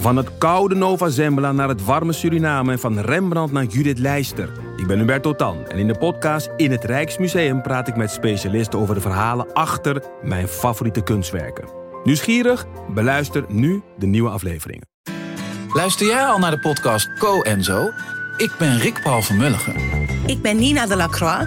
Van het koude Nova Zembla naar het warme Suriname en van Rembrandt naar Judith Leister. Ik ben Hubert Totan en in de podcast In het Rijksmuseum praat ik met specialisten over de verhalen achter mijn favoriete kunstwerken. Nieuwsgierig? Beluister nu de nieuwe afleveringen. Luister jij al naar de podcast Co en Zo? Ik ben Rick Paul van Mulligen. Ik ben Nina de Lacroix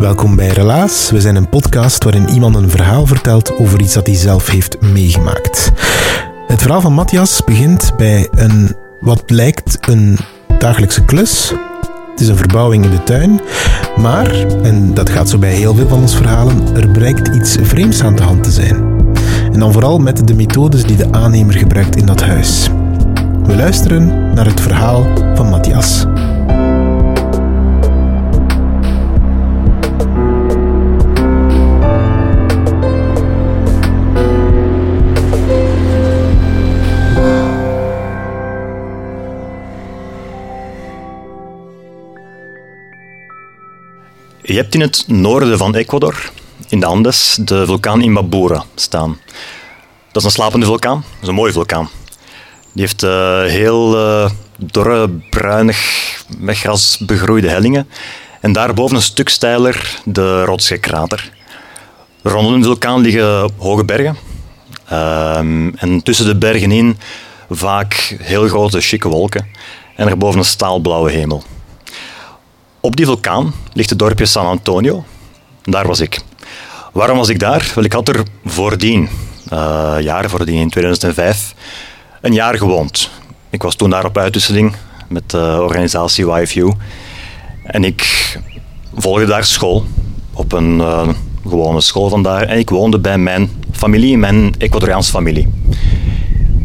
Welkom bij Relaas. We zijn een podcast waarin iemand een verhaal vertelt over iets dat hij zelf heeft meegemaakt. Het verhaal van Matthias begint bij een wat lijkt een dagelijkse klus. Het is een verbouwing in de tuin, maar, en dat gaat zo bij heel veel van ons verhalen, er blijkt iets vreemds aan de hand te zijn. En dan vooral met de methodes die de aannemer gebruikt in dat huis. We luisteren naar het verhaal van Matthias. Je hebt in het noorden van Ecuador, in de Andes, de vulkaan Imbabura staan. Dat is een slapende vulkaan, dat is een mooie vulkaan. Die heeft uh, heel uh, dorre, bruinig, met gras begroeide hellingen. En daarboven een stuk steiler de rotsgekrater. Rondom de vulkaan liggen hoge bergen. Um, en tussen de bergen in vaak heel grote, chique wolken. En erboven een staalblauwe hemel. Op die vulkaan ligt het dorpje San Antonio. Daar was ik. Waarom was ik daar? Wel, ik had er voordien, uh, jaren voordien, in 2005, een jaar gewoond. Ik was toen daar op uitwisseling met de organisatie YFU. En ik volgde daar school, op een uh, gewone school vandaar. En ik woonde bij mijn familie, mijn Ecuadoriaanse familie.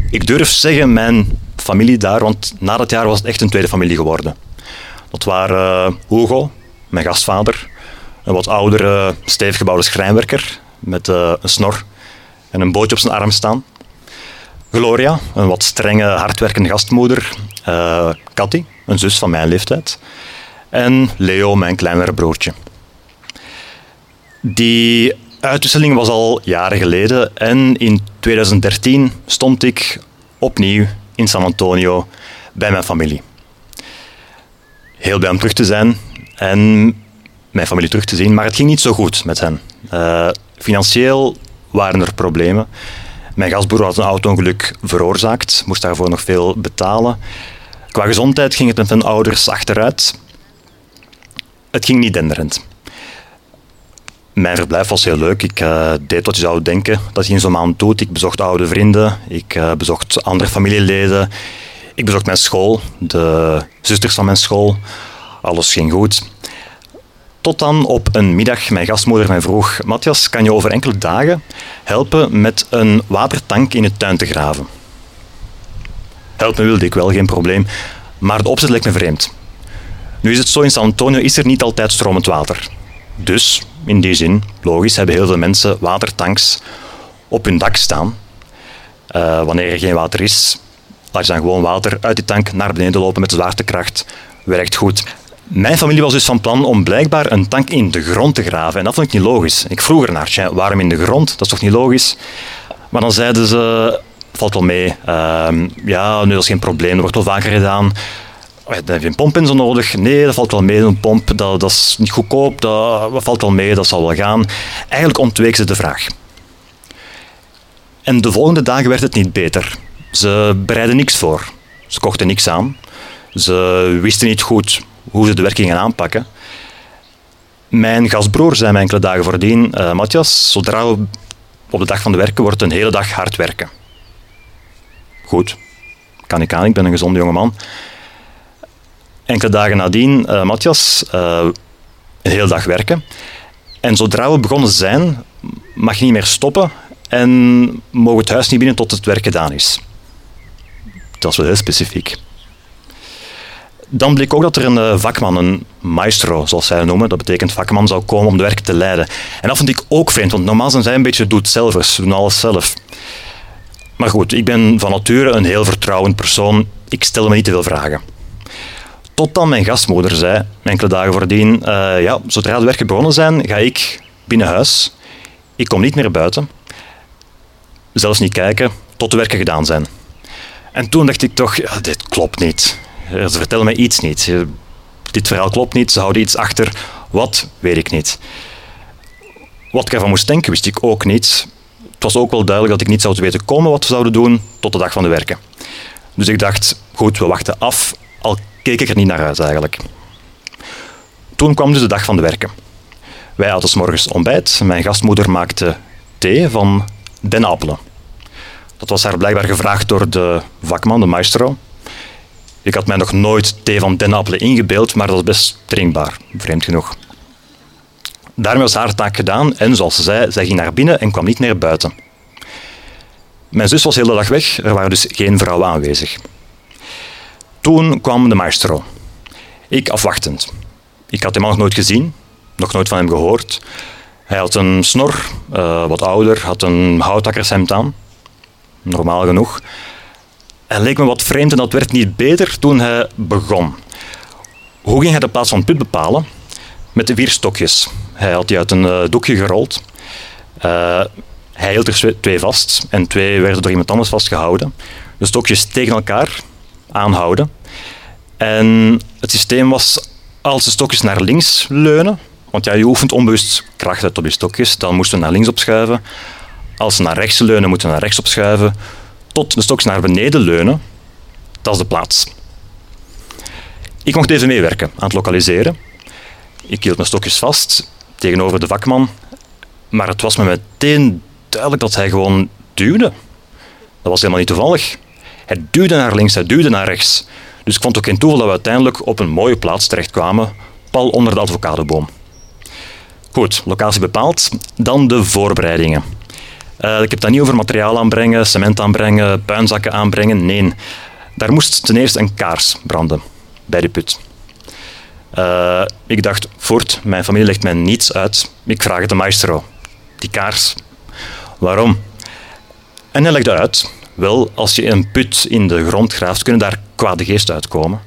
Ik durf zeggen mijn familie daar, want na dat jaar was het echt een tweede familie geworden. Dat waren uh, Hugo, mijn gastvader, een wat oudere, stevig gebouwde schrijnwerker met uh, een snor en een bootje op zijn arm staan. Gloria, een wat strenge, hardwerkende gastmoeder. Uh, Cathy, een zus van mijn leeftijd. En Leo, mijn kleinere broertje. Die uitwisseling was al jaren geleden en in 2013 stond ik opnieuw in San Antonio bij mijn familie heel blij om terug te zijn en mijn familie terug te zien. Maar het ging niet zo goed met hen. Uh, financieel waren er problemen. Mijn gastbroer had een auto-ongeluk veroorzaakt, moest daarvoor nog veel betalen. Qua gezondheid ging het met mijn ouders achteruit. Het ging niet denderend. Mijn verblijf was heel leuk. Ik uh, deed wat je zou denken dat je in zo'n maand doet. Ik bezocht oude vrienden, ik uh, bezocht andere familieleden. Ik bezocht mijn school, de zusters van mijn school. Alles ging goed. Tot dan op een middag mijn gastmoeder mij vroeg: Matthias, kan je over enkele dagen helpen met een watertank in de tuin te graven? Helpen wilde ik wel, geen probleem. Maar de opzet leek me vreemd. Nu is het zo, in San Antonio is er niet altijd stromend water. Dus, in die zin, logisch, hebben heel veel mensen watertanks op hun dak staan. Uh, wanneer er geen water is, laat je dan gewoon water uit die tank naar beneden lopen met zwaartekracht. Werkt goed. Mijn familie was dus van plan om blijkbaar een tank in de grond te graven. En dat vond ik niet logisch. Ik vroeg ernaar, waarom in de grond? Dat is toch niet logisch? Maar dan zeiden ze, valt wel mee. Uh, ja, nu dat is geen probleem, dat wordt wel vaker gedaan. Oh dan heb je een pomp in zo nodig. Nee, dat valt wel mee, een pomp, dat, dat is niet goedkoop, dat valt wel mee, dat zal wel gaan. Eigenlijk ontweek ze de vraag. En de volgende dagen werd het niet beter. Ze bereidden niks voor. Ze kochten niks aan. Ze wisten niet goed hoe ze de werking aanpakken. Mijn gastbroer zei mij enkele dagen voordien, uh, Matthias, zodra op de dag van de werken wordt een hele dag hard werken. Goed, kan ik aan, ik ben een gezonde jongeman. Enkele dagen nadien, uh, Matthias, uh, een hele dag werken. En zodra we begonnen zijn, mag je niet meer stoppen en mogen het huis niet binnen tot het werk gedaan is. Dat is wel heel specifiek. Dan bleek ook dat er een eh, vakman, een maestro, zoals zij noemen, dat betekent vakman, zou komen om de werk te leiden. En dat vond ik ook vreemd, want normaal zijn zij een beetje doet-zelvers, doen alles zelf. Maar goed, ik ben van nature een heel vertrouwend persoon. Ik stel me niet te veel vragen. Totdat mijn gastmoeder zei, enkele dagen voordien, uh, ja, zodra de werken begonnen zijn, ga ik binnen huis. Ik kom niet meer buiten. Zelfs niet kijken tot de werken gedaan zijn. En toen dacht ik toch, ja, dit klopt niet. Ze vertellen mij iets niet. Dit verhaal klopt niet, ze houden iets achter. Wat, weet ik niet. Wat ik ervan moest denken, wist ik ook niet. Het was ook wel duidelijk dat ik niet zou weten komen wat we zouden doen tot de dag van de werken. Dus ik dacht, goed, we wachten af, al keek ik er niet naar uit eigenlijk. Toen kwam dus de dag van de werken. Wij hadden s morgens ontbijt. Mijn gastmoeder maakte thee van denappelen. Dat was haar blijkbaar gevraagd door de vakman, de maestro. Ik had mij nog nooit thee van denappelen ingebeeld, maar dat was best drinkbaar, vreemd genoeg. Daarmee was haar taak gedaan en zoals ze zei, zij ging naar binnen en kwam niet meer buiten. Mijn zus was de hele dag weg, er waren dus geen vrouwen aanwezig. Toen kwam de maestro. Ik afwachtend. Ik had hem nog nooit gezien, nog nooit van hem gehoord. Hij had een snor, uh, wat ouder, had een houthakkershemd aan. Normaal genoeg. Hij leek me wat vreemd en dat werd niet beter toen hij begon. Hoe ging hij de plaats van put bepalen? Met de vier stokjes. Hij had die uit een uh, doekje gerold. Uh, hij hield er twee vast en twee werden door iemand anders vastgehouden. De stokjes tegen elkaar aanhouden. En het systeem was als de stokjes naar links leunen, want ja, je oefent onbewust kracht uit op je stokjes, dan moesten we naar links opschuiven. Als ze naar rechts leunen, moeten we naar rechts opschuiven. Tot de stokjes naar beneden leunen, dat is de plaats. Ik mocht even meewerken aan het lokaliseren. Ik hield mijn stokjes vast tegenover de vakman, maar het was me meteen duidelijk dat hij gewoon duwde. Dat was helemaal niet toevallig. Hij duwde naar links, hij duwde naar rechts. Dus ik vond ook geen toeval dat we uiteindelijk op een mooie plaats terechtkwamen, pal onder de avocadoboom. Goed, locatie bepaald. Dan de voorbereidingen. Uh, ik heb dat niet over materiaal aanbrengen, cement aanbrengen, puinzakken aanbrengen. Nee, daar moest ten eerste een kaars branden bij de put. Uh, ik dacht, voort, mijn familie legt mij niets uit. Ik vraag het de maestro. Die kaars. Waarom? En hij legde uit wel, als je een put in de grond graaft, kunnen daar kwade geesten uitkomen.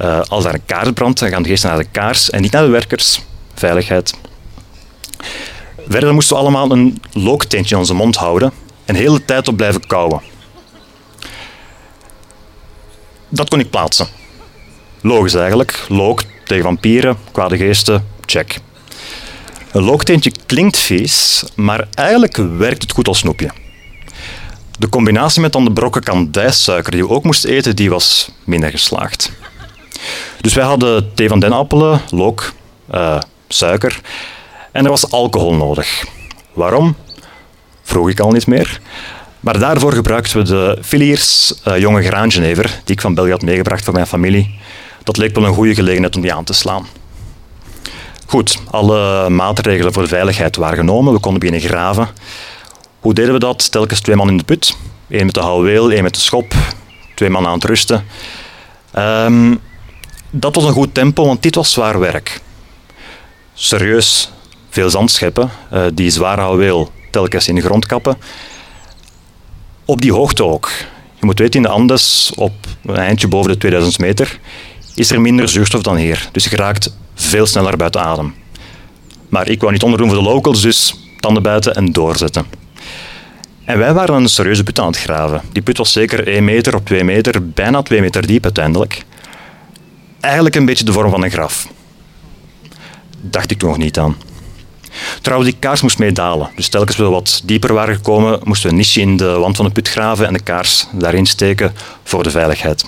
Uh, als daar een kaars brandt, dan gaan de geesten naar de kaars en niet naar de werkers. Veiligheid. Verder moesten we allemaal een lookteentje in onze mond houden en de hele tijd op blijven kauwen. Dat kon ik plaatsen. Logisch eigenlijk. Look tegen vampieren, kwade geesten, check. Een lookteentje klinkt vies, maar eigenlijk werkt het goed als snoepje. De combinatie met dan de brokken kandijsuiker die we ook moesten eten, die was minder geslaagd. Dus wij hadden thee van denappelen, look, uh, suiker en er was alcohol nodig. Waarom? Vroeg ik al niet meer. Maar daarvoor gebruikten we de Filiers uh, jonge graangenever, die ik van België had meegebracht voor mijn familie. Dat leek wel een goede gelegenheid om die aan te slaan. Goed, alle maatregelen voor de veiligheid waren genomen. We konden beginnen graven. Hoe deden we dat? Telkens twee man in de put. Eén met de houweel, één met de schop. Twee man aan het rusten. Um, dat was een goed tempo, want dit was zwaar werk. Serieus, veel zand scheppen, uh, die zware houweel telkens in de grond kappen. Op die hoogte ook. Je moet weten, in de Andes, op een eindje boven de 2000 meter, is er minder zuurstof dan hier. Dus je raakt veel sneller buiten adem. Maar ik wou niet onderdoen voor de locals, dus tanden buiten en doorzetten. En wij waren een serieuze put aan het graven. Die put was zeker 1 meter op 2 meter, bijna 2 meter diep uiteindelijk. Eigenlijk een beetje de vorm van een graf. Dacht ik nog niet aan. Trouwens, die kaars moest meedalen. Dus telkens we wat dieper waren gekomen, moesten we een niche in de wand van de put graven en de kaars daarin steken voor de veiligheid.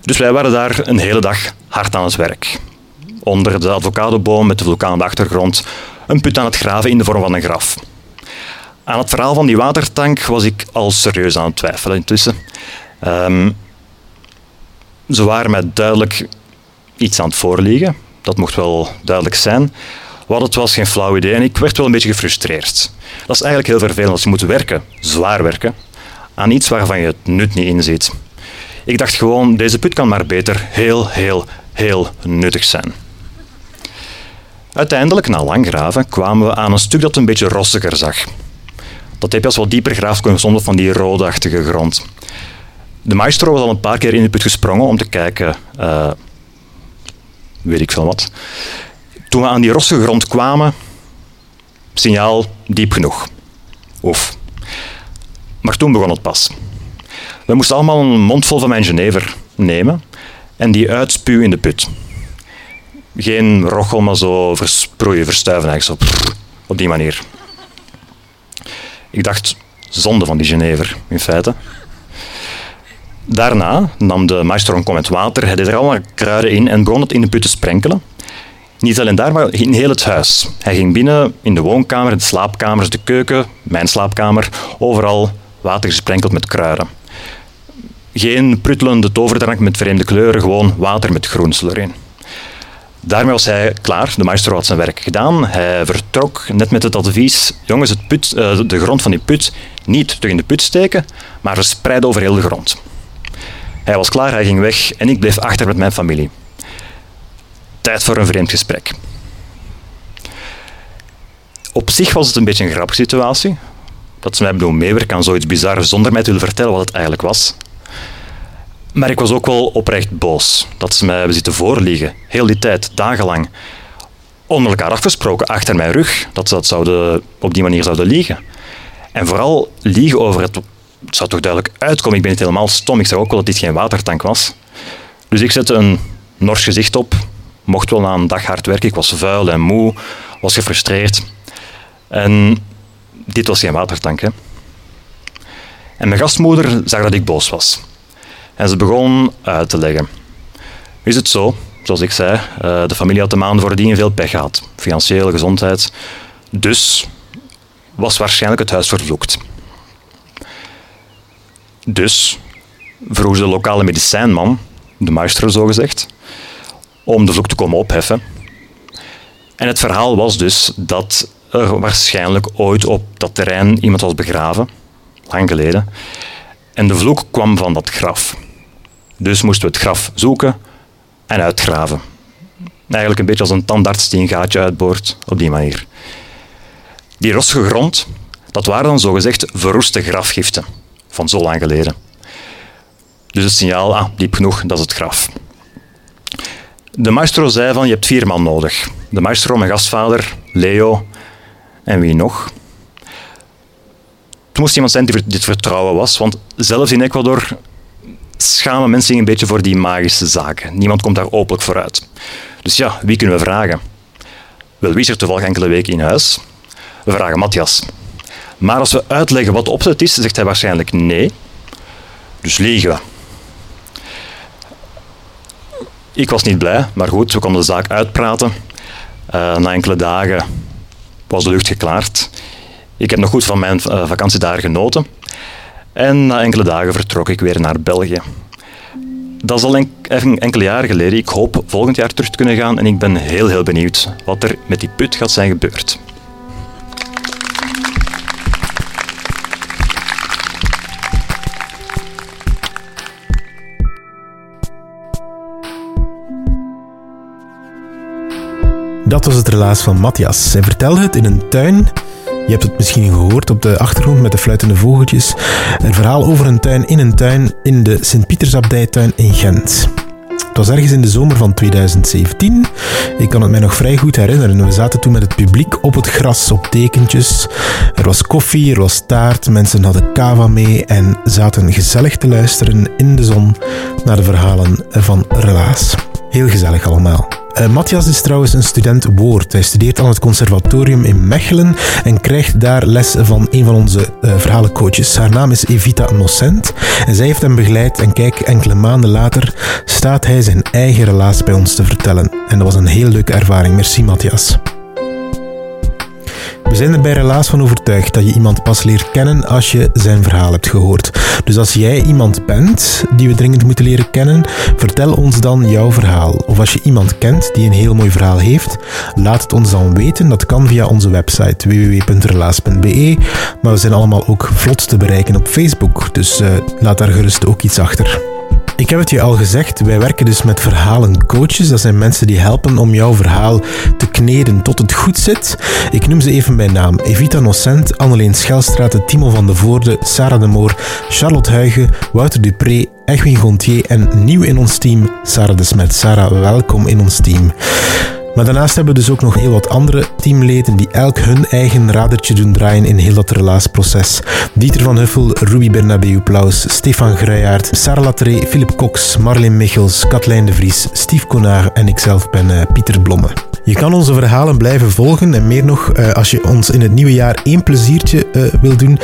Dus wij waren daar een hele dag hard aan het werk. Onder de avocadoboom met de vulkaan op de achtergrond, een put aan het graven in de vorm van een graf. Aan het verhaal van die watertank was ik al serieus aan het twijfelen intussen. Ehm, ze waren mij duidelijk iets aan het voorliegen. Dat mocht wel duidelijk zijn. Wat het was, geen flauw idee. En ik werd wel een beetje gefrustreerd. Dat is eigenlijk heel vervelend als je moet werken, zwaar werken, aan iets waarvan je het nut niet inziet. Ik dacht gewoon, deze put kan maar beter heel, heel, heel nuttig zijn. Uiteindelijk, na lang graven, kwamen we aan een stuk dat een beetje rossiger zag. Dat heb je als wat dieper graaft, kom je zonder van die roodachtige grond. De maestro was al een paar keer in de put gesprongen om te kijken, uh, weet ik veel wat. Toen we aan die rossige grond kwamen, signaal diep genoeg. Oef. Maar toen begon het pas. We moesten allemaal een mondvol van mijn Genever nemen en die uitspuwen in de put. Geen rochel, maar zo versproeien, verstuiven eigenlijk op, op die manier. Ik dacht, zonde van die Genever, in feite. Daarna nam de maestro een kom met water, hij deed er allemaal kruiden in en begon het in de put te sprenkelen. Niet alleen daar, maar in heel het huis. Hij ging binnen in de woonkamer, de slaapkamers, de keuken, mijn slaapkamer, overal water gesprenkeld met kruiden. Geen pruttelende toverdrank met vreemde kleuren, gewoon water met groensel erin. Daarmee was hij klaar. De maestro had zijn werk gedaan. Hij vertrok net met het advies: jongens, het put, eh, de grond van die put niet terug in de put steken, maar verspreiden over heel de grond. Hij was klaar, hij ging weg en ik bleef achter met mijn familie. Tijd voor een vreemd gesprek. Op zich was het een beetje een grappige situatie. Dat ze mij bedoelen meewerken aan zoiets bizar zonder mij te willen vertellen wat het eigenlijk was. Maar ik was ook wel oprecht boos dat ze mij hebben zitten voorliegen, heel die tijd, dagenlang. Onder elkaar afgesproken, achter mijn rug, dat ze dat zouden, op die manier zouden liegen. En vooral liegen over het, het zou toch duidelijk uitkomen, ik ben niet helemaal stom, ik zag ook wel dat dit geen watertank was. Dus ik zette een nors gezicht op, mocht wel na een dag hard werken, ik was vuil en moe, was gefrustreerd. En dit was geen watertank. Hè. En mijn gastmoeder zag dat ik boos was. En ze begon uit te leggen. Is het zo, zoals ik zei, eh, de familie had de maanden voordien veel pech gehad. Financiële gezondheid. Dus was waarschijnlijk het huis vervloekt. Dus vroeg ze de lokale medicijnman, de maestro zogezegd, om de vloek te komen opheffen. En het verhaal was dus dat er waarschijnlijk ooit op dat terrein iemand was begraven, lang geleden. En de vloek kwam van dat graf. Dus moesten we het graf zoeken en uitgraven. Eigenlijk een beetje als een tandarts die een gaatje uitboort, op die manier. Die rossige grond, dat waren dan zogezegd verroeste grafgiften van zo lang geleden. Dus het signaal, ah, diep genoeg, dat is het graf. De maestro zei van, je hebt vier man nodig. De maestro, mijn gastvader, Leo en wie nog? Het moest iemand zijn die dit vertrouwen was, want zelfs in Ecuador schamen mensen zich een beetje voor die magische zaken. Niemand komt daar openlijk vooruit. Dus ja, wie kunnen we vragen? Wel, wie is er toevallig enkele weken in huis? We vragen Matthias. Maar als we uitleggen wat de opzet is, zegt hij waarschijnlijk nee. Dus liegen we. Ik was niet blij, maar goed, we konden de zaak uitpraten. Uh, na enkele dagen was de lucht geklaard. Ik heb nog goed van mijn uh, vakantie daar genoten. En na enkele dagen vertrok ik weer naar België. Dat is al en, enkele jaren geleden. Ik hoop volgend jaar terug te kunnen gaan en ik ben heel, heel benieuwd wat er met die put gaat zijn gebeurd. Dat was het relaas van Matthias. Hij vertelde het in een tuin je hebt het misschien gehoord op de achtergrond met de fluitende vogeltjes. Een verhaal over een tuin in een tuin in de Sint-Pietersabdijtuin in Gent. Het was ergens in de zomer van 2017. Ik kan het mij nog vrij goed herinneren. We zaten toen met het publiek op het gras, op tekentjes. Er was koffie, er was taart, mensen hadden kava mee en zaten gezellig te luisteren in de zon naar de verhalen van Relaas. Heel gezellig allemaal. Uh, Matthias is trouwens een student woord. Hij studeert aan het conservatorium in Mechelen en krijgt daar les van een van onze uh, verhalencoaches. Haar naam is Evita Nocent en zij heeft hem begeleid en kijk, enkele maanden later staat hij zijn eigen relaas bij ons te vertellen. En dat was een heel leuke ervaring. Merci Matthias. We zijn er bij Relaas van overtuigd dat je iemand pas leert kennen als je zijn verhaal hebt gehoord. Dus als jij iemand bent die we dringend moeten leren kennen, vertel ons dan jouw verhaal. Of als je iemand kent die een heel mooi verhaal heeft, laat het ons dan weten. Dat kan via onze website www.relaas.be. Maar we zijn allemaal ook vlot te bereiken op Facebook, dus uh, laat daar gerust ook iets achter. Ik heb het je al gezegd, wij werken dus met verhalencoaches. Dat zijn mensen die helpen om jouw verhaal te kneden tot het goed zit. Ik noem ze even bij naam. Evita Nocent, Anneleen Schelstraat, Timo van de Voorde, Sarah de Moor, Charlotte Huigen, Wouter Dupré, Egwin Gontier en nieuw in ons team, Sarah de Smet. Sarah, welkom in ons team. Maar daarnaast hebben we dus ook nog heel wat andere teamleden die elk hun eigen radertje doen draaien in heel dat relaasproces. Dieter van Huffel, Ruby Bernabeu Plaus, Stefan Gruijaert, Sarah Latré, Philip Cox, Marleen Michels, Katlijn de Vries, Steve Konar en ikzelf ben uh, Pieter Blomme. Je kan onze verhalen blijven volgen en meer nog, uh, als je ons in het nieuwe jaar één pleziertje uh, wil doen,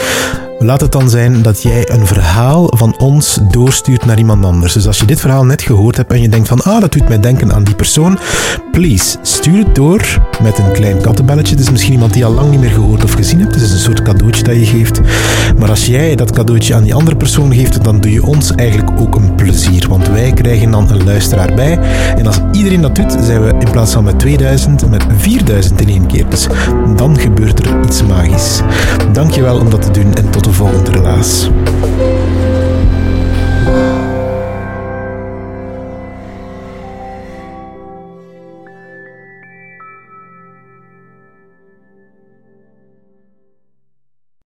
Laat het dan zijn dat jij een verhaal van ons doorstuurt naar iemand anders. Dus als je dit verhaal net gehoord hebt en je denkt van, ah, dat doet mij denken aan die persoon, please, stuur het door met een klein kattenbelletje. Het is misschien iemand die al lang niet meer gehoord of gezien hebt. Soort cadeautje dat je geeft. Maar als jij dat cadeautje aan die andere persoon geeft, dan doe je ons eigenlijk ook een plezier. Want wij krijgen dan een luisteraar bij. En als iedereen dat doet, zijn we in plaats van met 2000, met 4000 in één keer. Dus dan gebeurt er iets magisch. Dankjewel om dat te doen en tot de volgende relaas.